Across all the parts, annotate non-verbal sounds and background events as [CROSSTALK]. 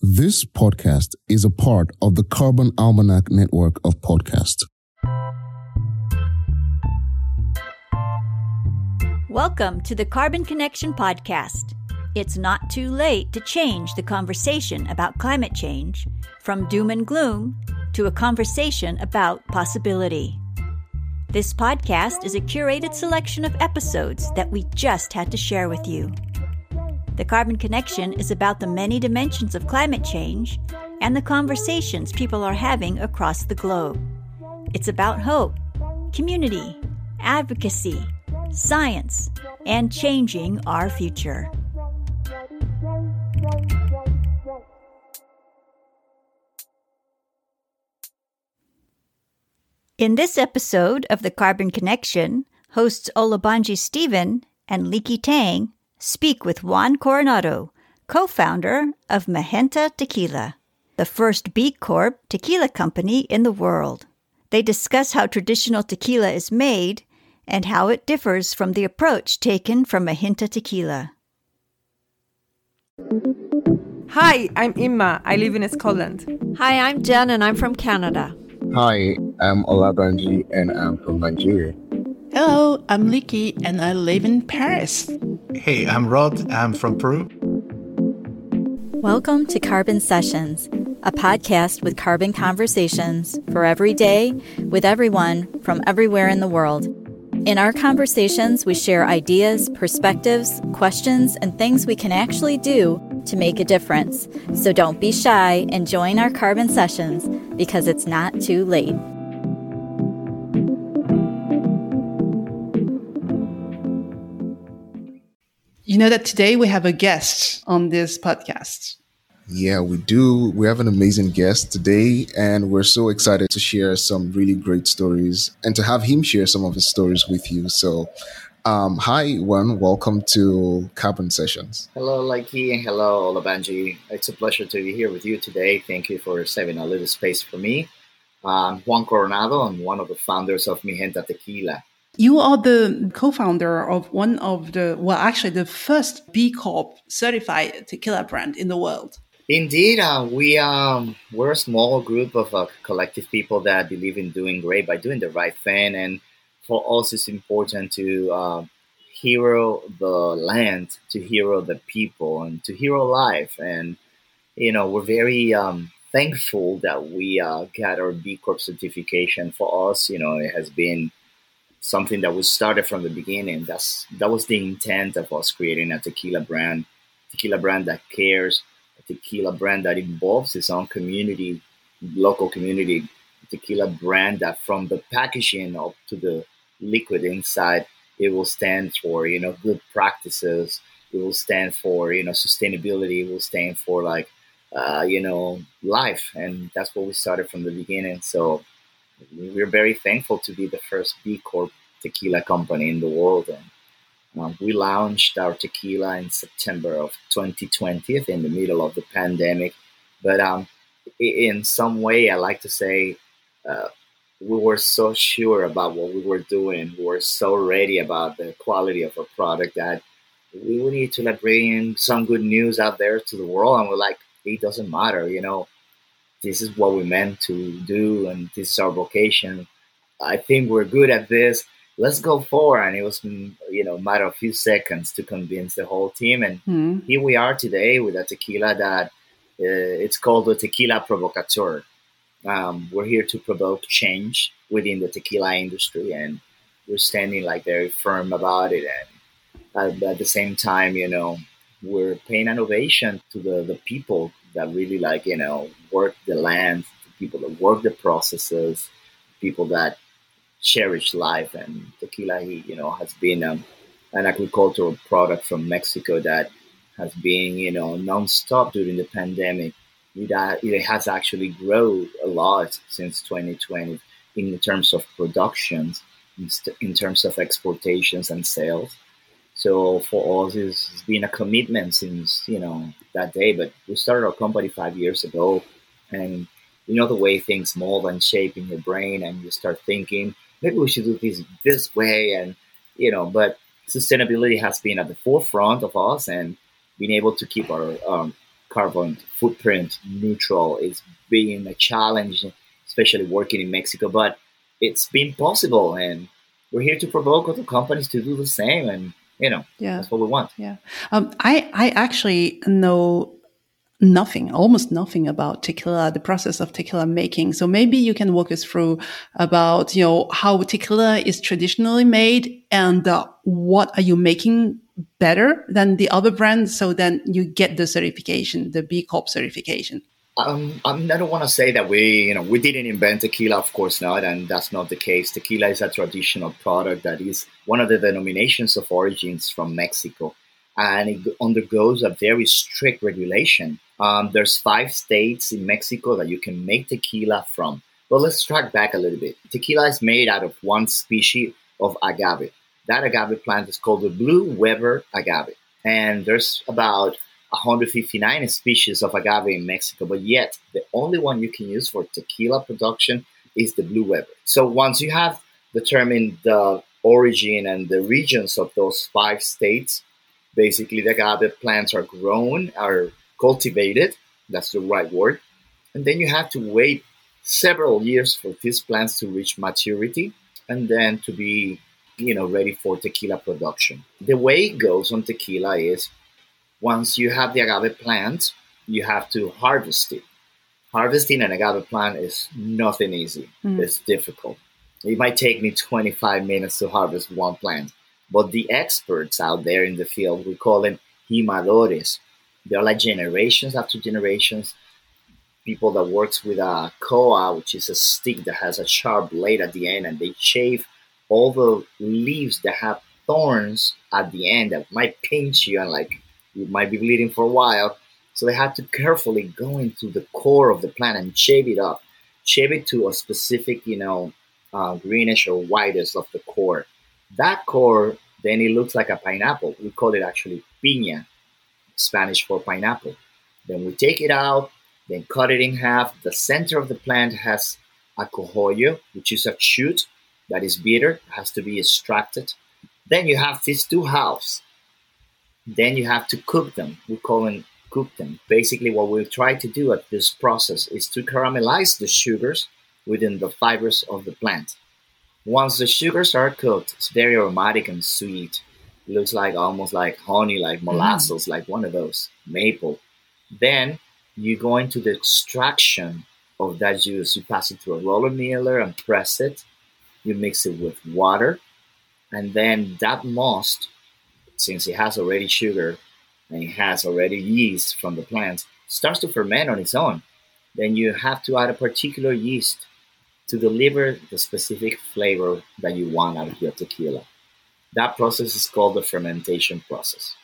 This podcast is a part of the Carbon Almanac network of podcasts. Welcome to the Carbon Connection Podcast. It's not too late to change the conversation about climate change from doom and gloom to a conversation about possibility. This podcast is a curated selection of episodes that we just had to share with you. The Carbon Connection is about the many dimensions of climate change and the conversations people are having across the globe. It's about hope, community, advocacy, science, and changing our future. In this episode of The Carbon Connection, hosts Olabanji Stephen and Leekei Tang speak with Juan Coronado, co founder of Mijenta Tequila, the first B Corp tequila company in the world. They discuss how traditional tequila is made and how it differs from the approach taken from Mijenta Tequila. Hi, I'm Imma. I live in Scotland. Hi, I'm Jen and I'm from Canada. Hi, I'm Olabanji and I'm from Nigeria. Hello, I'm Leekei and I live in Paris. Hey, I'm Rod. I'm from Peru. Welcome to Carbon Sessions, a podcast with carbon conversations for every day with everyone from everywhere in the world. In our conversations, we share ideas, perspectives, questions, and things we can actually do to make a difference. So don't be shy and join our carbon sessions because it's not too late. You know that today we have a guest on this podcast. Yeah, we do. We have an amazing guest today, and we're so excited to share some really great stories and to have him share some of his stories with you. So, um, hi, Juan. Welcome to Carbon Sessions. Hello, Leekei, and hello, Olabanji. It's a pleasure to be here with you today. Thank you for saving a little space for me. I'm Juan Coronado. I'm one of the founders of Mijenta Tequila. You are the co-founder of one of the, well, actually the first B Corp certified tequila brand in the world. Indeed, uh, we um, we're a small group of uh, collective people that believe in doing great by doing the right thing, and for us, it's important to uh, hero the land, to hero the people, and to hero life. And you know, we're very um, thankful that we uh, got our B Corp certification. For us, you know, it has been something that was started from the beginning. That's that was the intent of us creating a tequila brand, tequila brand that cares a tequila brand that involves its own community, local community, tequila brand that from the packaging up to the liquid inside, it will stand for, you know, good practices. It will stand for, you know, sustainability. It will stand for like, uh, you know, life. And that's what we started from the beginning. So we're very thankful to be the first B Corp tequila company in the world. And um, we launched our tequila in September of 2020, in the middle of the pandemic. But um, in some way, I like to say uh, we were so sure about what we were doing. We were so ready about the quality of our product that we need to like bring some good news out there to the world. And we're like, it doesn't matter, you know, this is what we meant to do, and this is our vocation. I think we're good at this. Let's go for and it was mm, you know a matter of a few seconds to convince the whole team. And mm. here we are today with a tequila that uh, it's called the tequila provocateur um, we're here to provoke change within the tequila industry and we're standing like very firm about it. And at, at the same time you know we're paying an ovation to the, the people that really like you know work the land people that work the processes people that cherish life. And tequila, he you know, has been um, an agricultural product from Mexico that has been, you know, nonstop during the pandemic. It, uh, it has actually grown a lot since 2020 in terms of productions, in terms of exportations and sales. So for us, it's been a commitment since you know that day. But we started our company five years ago, and you know the way things mold and shape in your brain, and you start thinking, maybe we should do this this way and you know but sustainability has been at the forefront of us and being able to keep our um, carbon footprint neutral. is being a challenge, especially working in Mexico, but it's been possible. And we're here to provoke other companies to do the same. And, you know, yeah. that's what we want. Yeah. Um, I, I actually know nothing, almost nothing about tequila, the process of tequila making. So maybe you can walk us through about, you know, how tequila is traditionally made and uh, what are you making better than the other brands so then you get the certification, the B Corp certification? Um, I don't want to say that we, you know, we didn't invent tequila, of course not, and that's not the case. Tequila is a traditional product that is one of the denominations of origins from Mexico, and it undergoes a very strict regulation. Um, there's five states in Mexico that you can make tequila from. But let's track back a little bit. Tequila is made out of one species of agave. That agave plant is called the blue Weber agave, and there's about 159 species of agave in Mexico, but yet the only one you can use for tequila production is the Blue Weber. So once you have determined the origin and the regions of those five states, basically the agave plants are grown, are cultivated. That's the right word. And then you have to wait several years for these plants to reach maturity and then to be, you know, ready for tequila production. The way it goes on tequila is once you have the agave plant, you have to harvest it. Harvesting an agave plant is nothing easy. Mm. It's difficult. It might take me 25 minutes to harvest one plant. But the experts out there in the field, we call them jimadores. They're like generations after generations. People that works with a coa, which is a stick that has a sharp blade at the end, and they shave all the leaves that have thorns at the end that might pinch you and like you might be bleeding for a while. So they had to carefully go into the core of the plant and shave it up, shave it to a specific, you know, uh, greenish or whitish of the core. That core, then it looks like a pineapple. We call it actually piña, Spanish for pineapple. Then we take it out, then cut it in half. The center of the plant has a cogollo, which is a shoot that is bitter, has to be extracted. Then you have these two halves then you have to cook them. We call them cook them. Basically, what we try to do at this process is to caramelize the sugars within the fibers of the plant. Once the sugars are cooked, it's very aromatic and sweet. It looks like almost like honey, like mm. molasses, mm. like one of those maple. Then you go into the extraction of that juice. You pass it through a roller miller and press it. You mix it with water, and then that must since it has already sugar and it has already yeast from the plant, starts to ferment on its own. Then you have to add a particular yeast to deliver the specific flavor that you want out of your tequila. That process is called the fermentation process.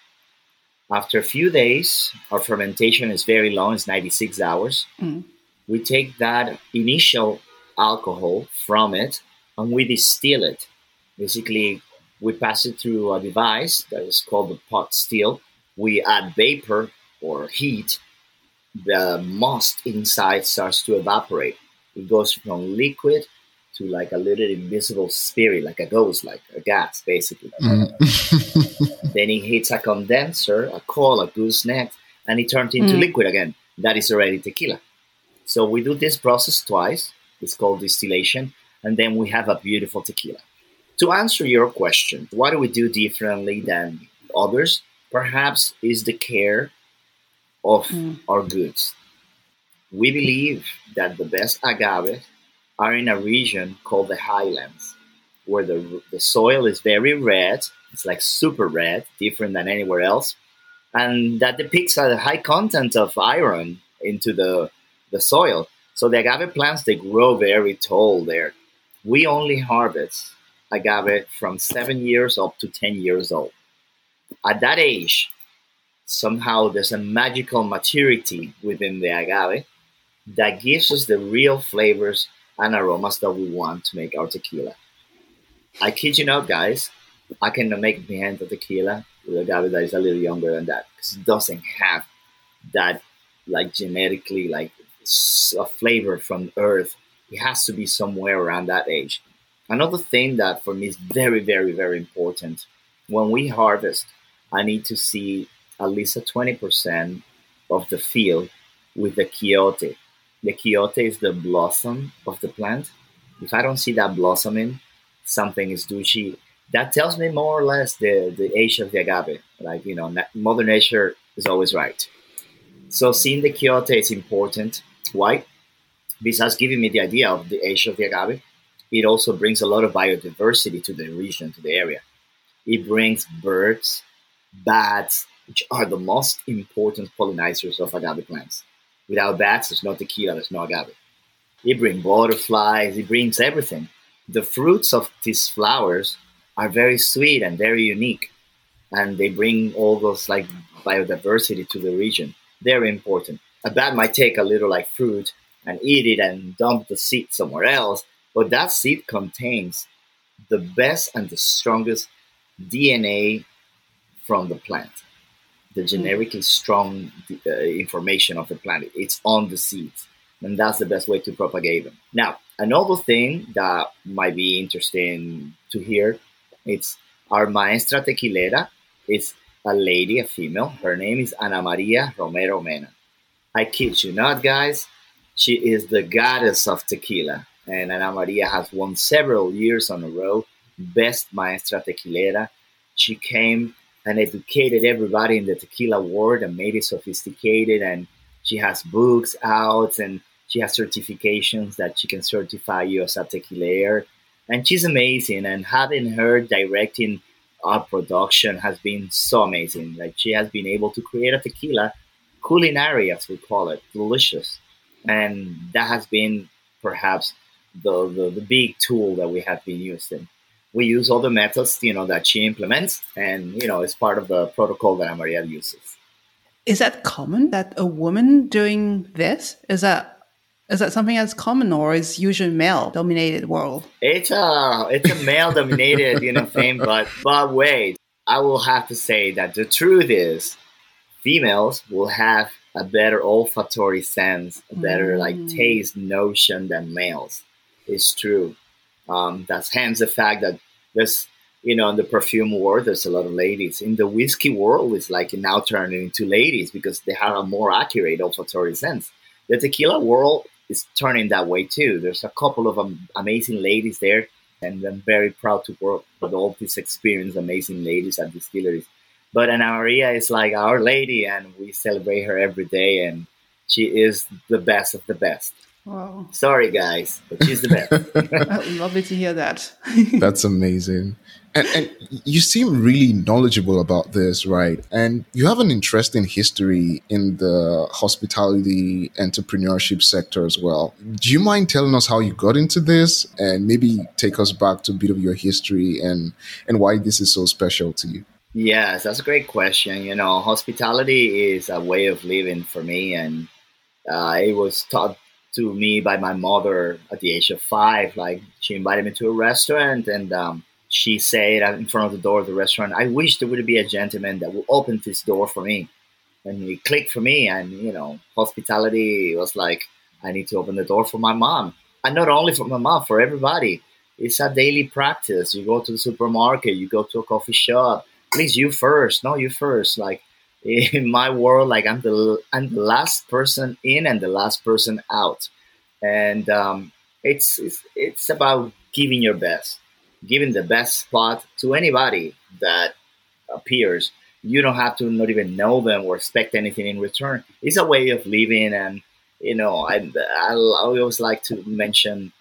After a few days, our fermentation is very long, it's 96 hours. Mm. We take that initial alcohol from it and we distill it. Basically, we pass it through a device that is called the pot still. We add vapor or heat. The must inside starts to evaporate. It goes from liquid to like a little invisible spirit, like a ghost, like a gas, basically. Mm. [LAUGHS] then it hits a condenser, a coil, a gooseneck, and it turns into mm. liquid again. That is already tequila. So we do this process twice. It's called distillation, and then we have a beautiful tequila to answer your question, what do we do differently than others? Perhaps is the care of mm. our goods. We believe that the best agave are in a region called the highlands, where the, the soil is very red. It's like super red, different than anywhere else. And that depicts a high content of iron into the, the soil. So the agave plants, they grow very tall there. We only harvest agave from seven years up to 10 years old. At that age, somehow there's a magical maturity within the agave that gives us the real flavors and aromas that we want to make our tequila. I kid you not, guys, I cannot make the Mijenta tequila with agave that is a little younger than that because it doesn't have that like genetically like a flavor from earth. It has to be somewhere around that age. Another thing that for me is very, very, very important when we harvest, I need to see at least a 20% of the field with the quiote. The quiote is the blossom of the plant. If I don't see that blossoming, something is dushy. That tells me more or less the, the age of the agave. Like, you know, Mother Nature is always right. So seeing the quiote is important. Why? Besides giving me the idea of the age of the agave, it also brings a lot of biodiversity to the region, to the area. It brings birds, bats, which are the most important pollinizers of agave plants. Without bats, there's no tequila, there's no agave. It brings butterflies, it brings everything. The fruits of these flowers are very sweet and very unique, and they bring all those like biodiversity to the region. They're important. A bat might take a little like fruit and eat it and dump the seed somewhere else, but that seed contains the best and the strongest DNA from the plant. The generically strong uh, information of the plant. It's on the seeds. And that's the best way to propagate them. Now, another thing that might be interesting to hear, it's our maestra tequilera is a lady, a female. Her name is Ana Maria Romero Mena. I kid you not, guys. She is the goddess of tequila and Ana Maria has won several years on a row Best Maestra Tequilera. She came and educated everybody in the tequila world and made it sophisticated. And she has books out and she has certifications that she can certify you as a tequilaire. And she's amazing. And having her directing our production has been so amazing. Like she has been able to create a tequila culinary, as we call it, delicious. And that has been perhaps the, the, the big tool that we have been using. We use all the methods, you know, that she implements, and you know, it's part of the protocol that Amaria uses. Is that common that a woman doing this is that is that something that's common or is usually male dominated world? It's a it's a male dominated, you know, thing, but but wait, I will have to say that the truth is females will have a better olfactory sense, a better mm. like taste notion than males is true. Um, that's hence the fact that there's, you know, in the perfume world, there's a lot of ladies. In the whiskey world, it's like now turning into ladies because they have a more accurate olfactory sense. The tequila world is turning that way too. There's a couple of um, amazing ladies there, and I'm very proud to work with all these experienced, amazing ladies at distilleries. But Ana Maria is like our lady, and we celebrate her every day, and she is the best of the best. Wow. Sorry, guys, but she's the best. [LAUGHS] Lovely to hear that. [LAUGHS] That's amazing. And, and, you seem really knowledgeable about this, right? And you have an interesting history in the hospitality entrepreneurship sector as well. Do you mind telling us how you got into this and maybe take us back to a bit of your history and, and why this is so special to you? Yes, that's a great question. You know, hospitality is a way of living for me, and uh, it was taught to me by my mother at the age of five. Like she invited me to a restaurant and um, she said in front of the door of the restaurant, I wish there would be a gentleman that would open this door for me. And it clicked for me. And, you know, hospitality was like, I need to open the door for my mom. And not only for my mom, for everybody. It's a daily practice. You go to the supermarket, you go to a coffee shop. Please, you first. No, you first. Like, in my world, like I'm the I'm the last person in and the last person out, and um, it's, it's it's about giving your best, giving the best spot to anybody that appears. You don't have to not even know them or expect anything in return. It's a way of living, and you know, I I always like to mention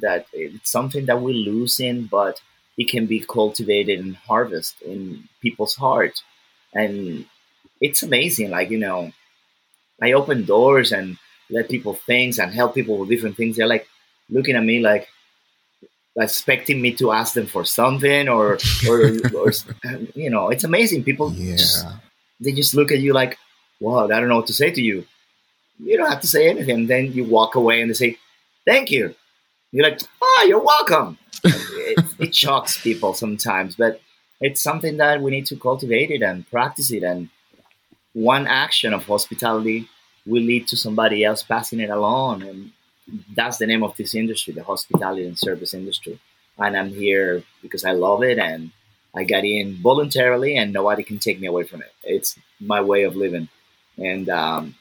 that it's something that we're losing, but it can be cultivated and harvested in people's heart. And it's amazing. Like, you know, I open doors and let people things and help people with different things. They're like looking at me like expecting me to ask them for something or or, or [LAUGHS] you know, it's amazing. People yeah. just, they just look at you like, wow, I don't know what to say to you. You don't have to say anything. Then you walk away and they say, thank you. You're like, oh, you're welcome. it, it shocks people sometimes, but it's something that we need to cultivate it and practice it and one action of hospitality will lead to somebody else passing it along. And that's the name of this industry, the hospitality and service industry. And I'm here because I love it and I got in voluntarily and nobody can take me away from it. It's my way of living. and um,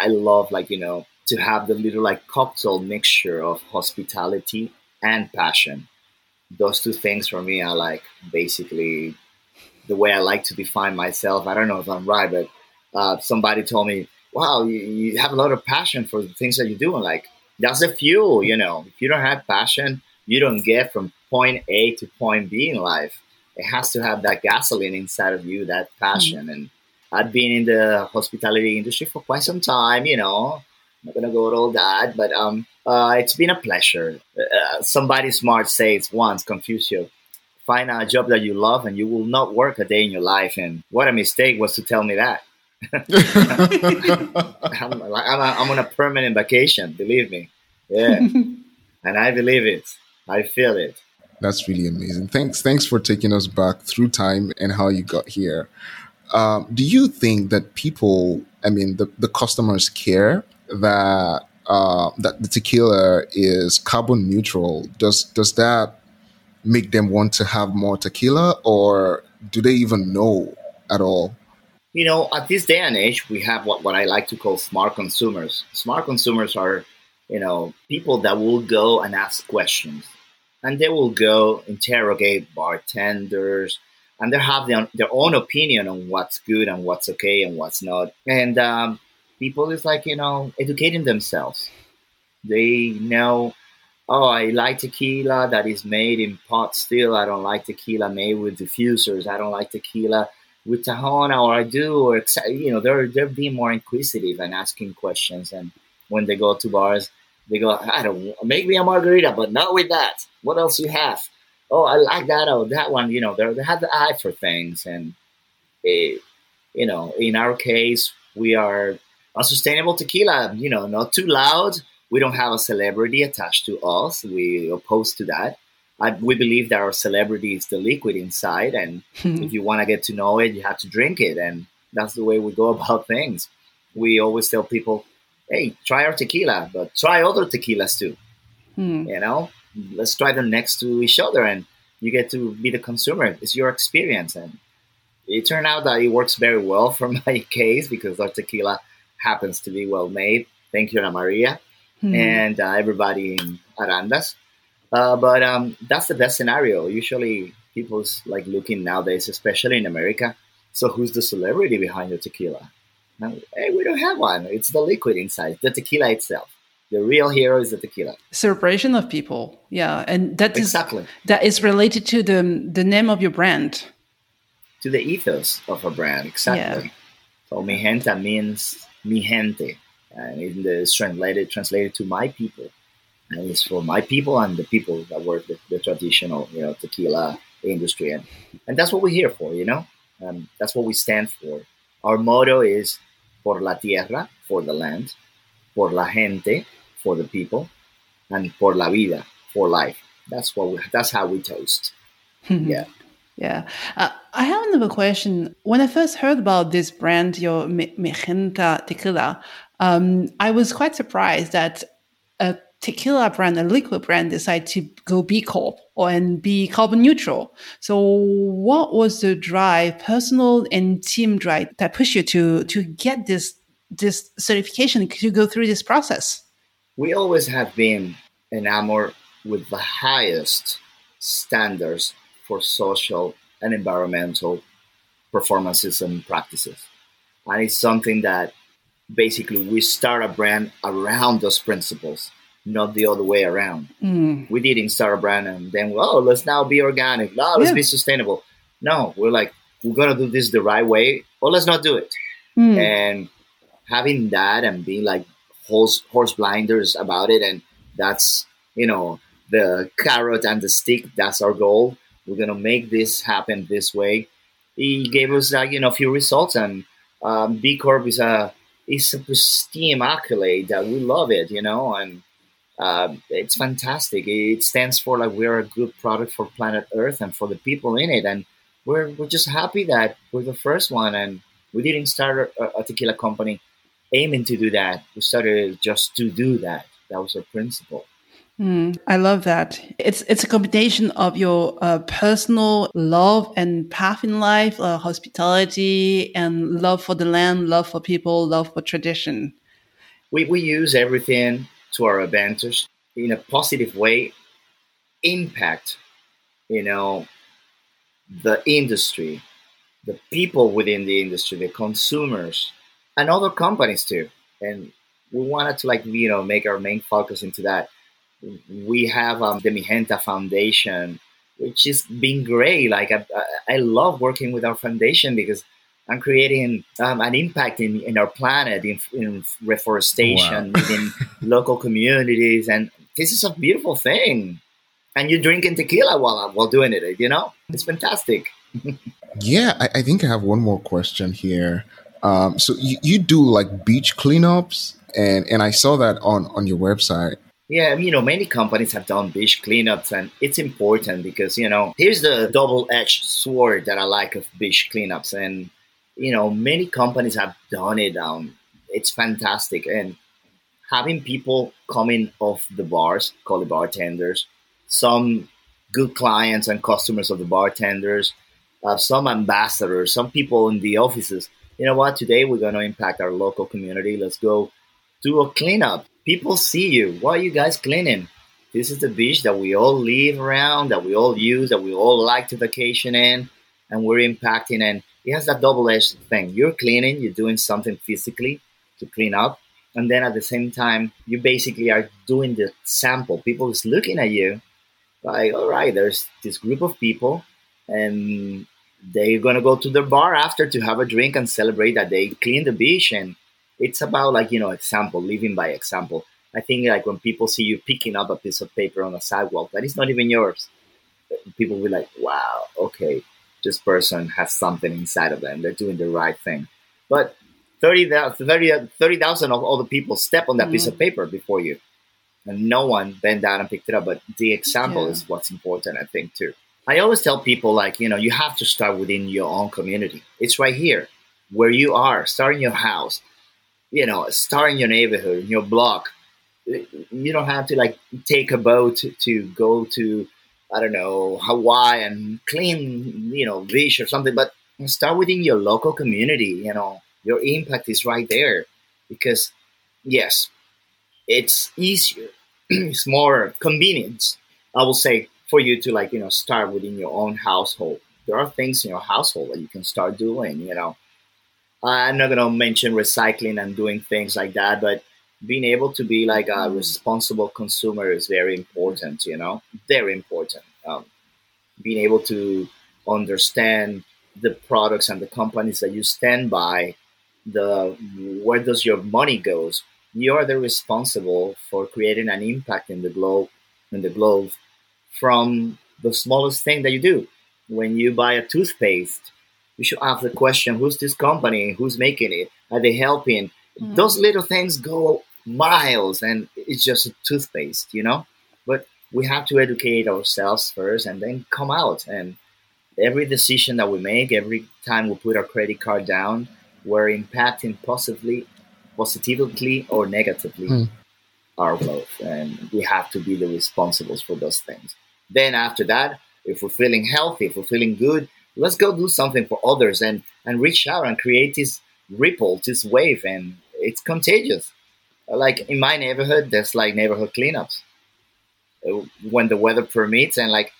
I love like you know to have the little like cocktail mixture of hospitality and passion. Those two things for me are like basically the way I like to define myself. I don't know if I'm right, but uh, somebody told me, "Wow, you, you, have a lot of passion for the things that you do." And like that's the fuel, you know. If you don't have passion, you don't get from point A to point B in life. It has to have that gasoline inside of you, that passion. Mm-hmm. And I've been in the hospitality industry for quite some time, you know. I'm not gonna go with all that, but um, uh, it's been a pleasure. Uh, somebody smart says once, Confucio, find a job that you love and you will not work a day in your life. And what a mistake was to tell me that. [LAUGHS] I'm, I'm, I'm on a permanent vacation, believe me. Yeah. [LAUGHS] and I believe it. I feel it. That's really amazing. Thanks, thanks for taking us back through time and how you got here. Um, do you think that people, I mean, the, the customers care that uh, that the tequila is carbon neutral? Does does that make them want to have more tequila, or do they even know at all? You know, at this day and age, we have what, what I like to call smart consumers. Smart consumers are, you know, people that will go and ask questions. And they will go interrogate bartenders and they have their, their own opinion on what's good and what's okay and what's not. And um, people is like you know educating themselves. They know oh i like tequila that is made in pot still. I don't like tequila made with diffusers. I don't like tequila with tahona or i do or you know they're they're being more inquisitive and asking questions and when they go to bars they go, I don't make me a margarita, but not with that. What else you have? Oh, I like that. Oh, that one. You know, they have the eye for things, and it, you know, in our case, we are a sustainable tequila. You know, not too loud. We don't have a celebrity attached to us. We oppose to that. I, we believe that our celebrity is the liquid inside, and if you want to get to know it, you have to drink it, and that's the way we go [LAUGHS] about things. We always tell people hey, try our tequila, but try other tequilas too. Hmm. You know, let's try them next to each other, and you get to be the consumer. It's your experience, and it turned out that it works very well for [LAUGHS] my case because our tequila happens to be well made. Thank you, Ana Maria, hmm. and uh, everybody in Arandas. Uh, but um, that's the best scenario. Usually, people's like looking nowadays, especially in America. So, who's the celebrity behind the tequila? hey, we don't have one. It's the liquid inside, the tequila itself. The real hero is the tequila. Celebration of people, yeah, and that exactly is, that is related to the the name of your brand, to the ethos of a brand, exactly. Yeah. So Mijenta means mi gente, and in the translated translated to my people, and it's for my people and the people that work the, the traditional, you know, tequila industry, and and that's what we're here for, you know. Um, that's what we stand for. Our motto is por la tierra, for the land, por la gente, for the people, and por la vida, for life. That's what we, that's how we toast. yeah. Yeah. Uh, I have another question. When I first heard about this brand, your Mijenta Tequila, um, I was quite surprised that a tequila brand, a liquid brand, decided to go B Corp or and be carbon neutral. So, what was the drive, personal and team drive, that pushed you to to get this this certification to go through this process? We always have been enamored with the highest standards for social and environmental performances and practices. And it's something that basically we start a brand around those principles not the other way around. Mm. We didn't start a brand and then, oh, let's now be organic. No, let's yeah. be sustainable. No, we're like, we're going to do this the right way, or let's not do it. Mm. And having that and being like horse, horse blinders about it, and that's, you know, the carrot and the stick, that's our goal. We're going to make this happen this way. He gave us, like, you know, a few results, and um, B Corp is a, is a pristine accolade that we love it, you know, and uh, it's fantastic. It stands for like we're a good product for planet Earth and for the people in it, and we're we're just happy that we're the first one, and we didn't start a, a tequila company aiming to do that. We started just to do that. That was our principle. Mm, I love that. It's it's a combination of your uh, personal love and path in life, uh, hospitality, and love for the land, love for people, love for tradition. We we use everything to our advantage in a positive way. Impact, you know, the industry, the people within the industry, the consumers, and other companies too. And we wanted to like you know make our main focus into that we have um, the Mijenta Foundation, which has been great. Like I, I love working with our foundation because I'm creating um, an impact in, in our planet, in, in reforestation, wow. in [LAUGHS] local communities, and this is a beautiful thing. And you're drinking tequila while while doing it. You know, it's fantastic. [LAUGHS] yeah, I, I, think I have one more question here. Um, so you, you do like beach cleanups, and and I saw that on on your website. Yeah, you know, many companies have done beach cleanups, and it's important because, you know, here's the double edged sword that I like of beach cleanups. And, you know, many companies have done it. Um, it's fantastic. And having people coming off the bars, call the bartenders, some good clients and customers of the bartenders, uh, some ambassadors, some people in the offices. You know what? Today we're going to impact our local community. Let's go do a cleanup people see you. Why are you guys cleaning? This is the beach that we all live around, that we all use, that we all like to vacation in, and we're impacting. And it has that double edged thing. You're cleaning, you're doing something physically to clean up. And then at the same time, you basically are doing the sample. People is looking at you like, all right, there's this group of people, and they're gonna go to the bar after to have a drink and celebrate that they clean the beach and it's about like you know example living by example i think like when people see you picking up a piece of paper on a sidewalk that is not even yours people will be like wow okay this person has something inside of them they're doing the right thing but 30,000 30, 30, of all the people step on that mm-hmm. piece of paper before you and no one bent down and picked it up but the example yeah. is what's important i think too i always tell people like you know you have to start within your own community it's right here where you are start in your house you know, start in your neighborhood, in your block. You don't have to like take a boat to go to, I don't know, Hawaii and clean, you know, beach or something. But start within your local community. You know, your impact is right there because, yes, it's easier, [CLEARS THROAT] it's more convenient. I will say for you to like you know start within your own household. There are things in your household that you can start doing. You know, I'm not going to mention recycling and doing things like that, but being able to be like a mm. responsible consumer is very important, you know, very important. Um, being able to understand the products and the companies that you stand by, the where does your money goes. You are the responsible for creating an impact in the globe, in the globe, from the smallest thing that you do. When you buy a toothpaste, you should ask the question who's this company who's making it are they helping mm-hmm. those little things go miles and it's just a toothpaste you know but we have to educate ourselves first and then come out and every decision that we make every time we put our credit card down we're impacting possibly positively or negatively mm. our growth and we have to be the responsibles for those things then after that if we're feeling healthy if we're feeling good let's go do something for others and and reach out and create this ripple, this wave, and it's contagious. Like in my neighborhood, there's like neighborhood cleanups uh, when the weather permits, and like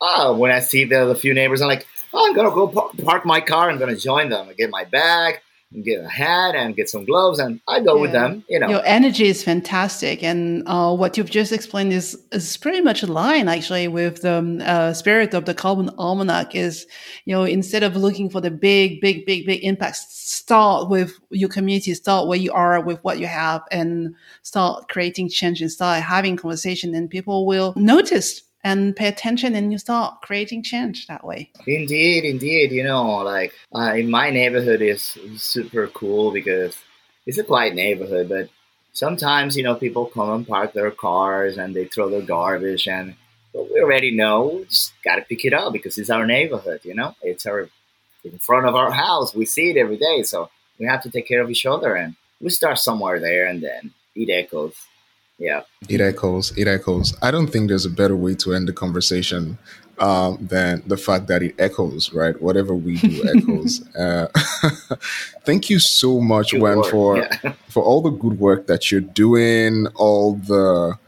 ah, when I see the, the few neighbors, I'm like, oh, I'm gonna go park my car. I'm gonna join them. I get my bag get a hat and get some gloves and I go yeah. with them, you know. Your energy is fantastic. And uh, what you've just explained is, is pretty much aligned actually with the um, uh, spirit of the Carbon Almanac is, you know, instead of looking for the big, big, big, big impacts, start with your community, start where you are with what you have and start creating change and start having conversation and people will notice and pay attention and you start creating change that way. Indeed indeed. You know like uh, in my neighborhood is super cool because it's a quiet neighborhood but sometimes you know people come and park their cars and they throw their garbage and but we already know we just gotta pick it up because it's our neighborhood you know? It's our in front of our house. We see it every day so we have to take care of each other and we start somewhere there and then it echoes yeah, it echoes. It echoes. I don't think there's a better way to end the conversation um, than the fact that it echoes, right? Whatever we do [LAUGHS] echoes. Uh, [LAUGHS] thank you so much, Juan, for yeah. for all the good work that you're doing, all the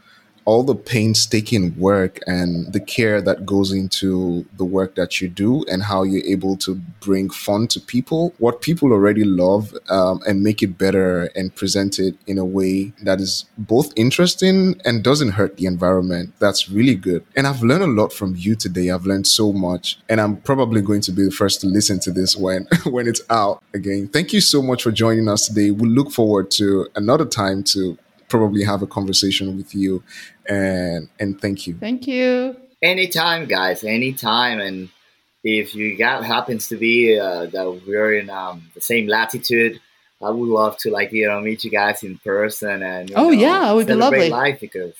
all the painstaking work and the care that goes into the work that you do and how you're able to bring fun to people, what people already love, um, and make it better and present it in a way that is both interesting and doesn't hurt the environment. That's really good. And I've learned a lot from you today. I've learned so much, and I'm probably going to be the first to listen to this when [LAUGHS] when it's out again. Thank you so much for joining us today. We look forward to another time to probably have a conversation with you. And and thank you. Thank you. Anytime, guys. Anytime. And if you got happens to be uh, that we're in um, the same latitude, I would love to like you know meet you guys in person and oh know, yeah, it would be lovely. Life because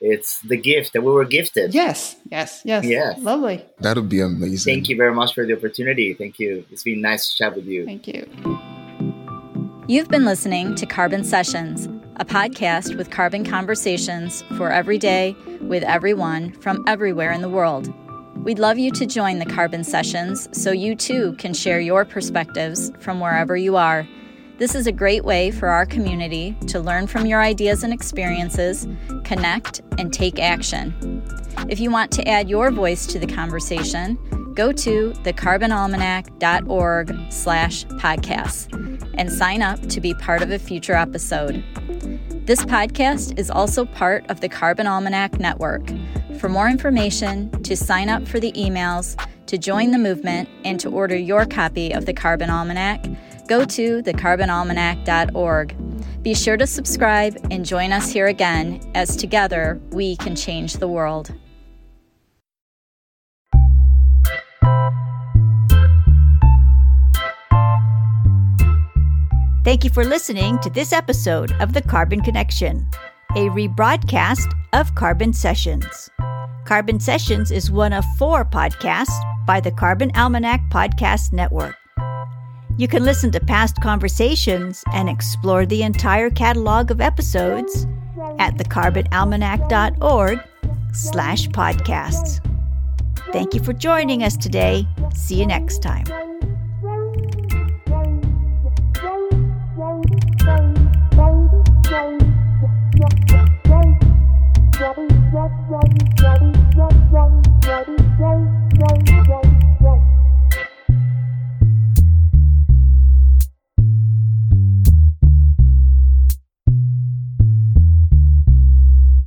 it's the gift that we were gifted. Yes, yes, yes. Yes. Lovely. That would be amazing. Thank you very much for the opportunity. Thank you. It's been nice to chat with you. Thank you. You've been listening to Carbon Sessions a podcast with carbon conversations for every day with everyone from everywhere in the world. We'd love you to join the carbon sessions so you too can share your perspectives from wherever you are. This is a great way for our community to learn from your ideas and experiences, connect, and take action. If you want to add your voice to the conversation, go to thecarbonalmanac.org slash podcasts and sign up to be part of a future episode. This podcast is also part of the Carbon Almanac Network. For more information, to sign up for the emails, to join the movement, and to order your copy of the Carbon Almanac, go to thecarbonalmanac.org. Be sure to subscribe and join us here again as together we can change the world. Thank you for listening to this episode of The Carbon Connection, a rebroadcast of Carbon Sessions. Carbon Sessions is one of four podcasts by the Carbon Almanac Podcast Network. You can listen to past conversations and explore the entire catalog of episodes at thecarbonalmanac.org slash podcasts. Thank you for joining us today. See you next time.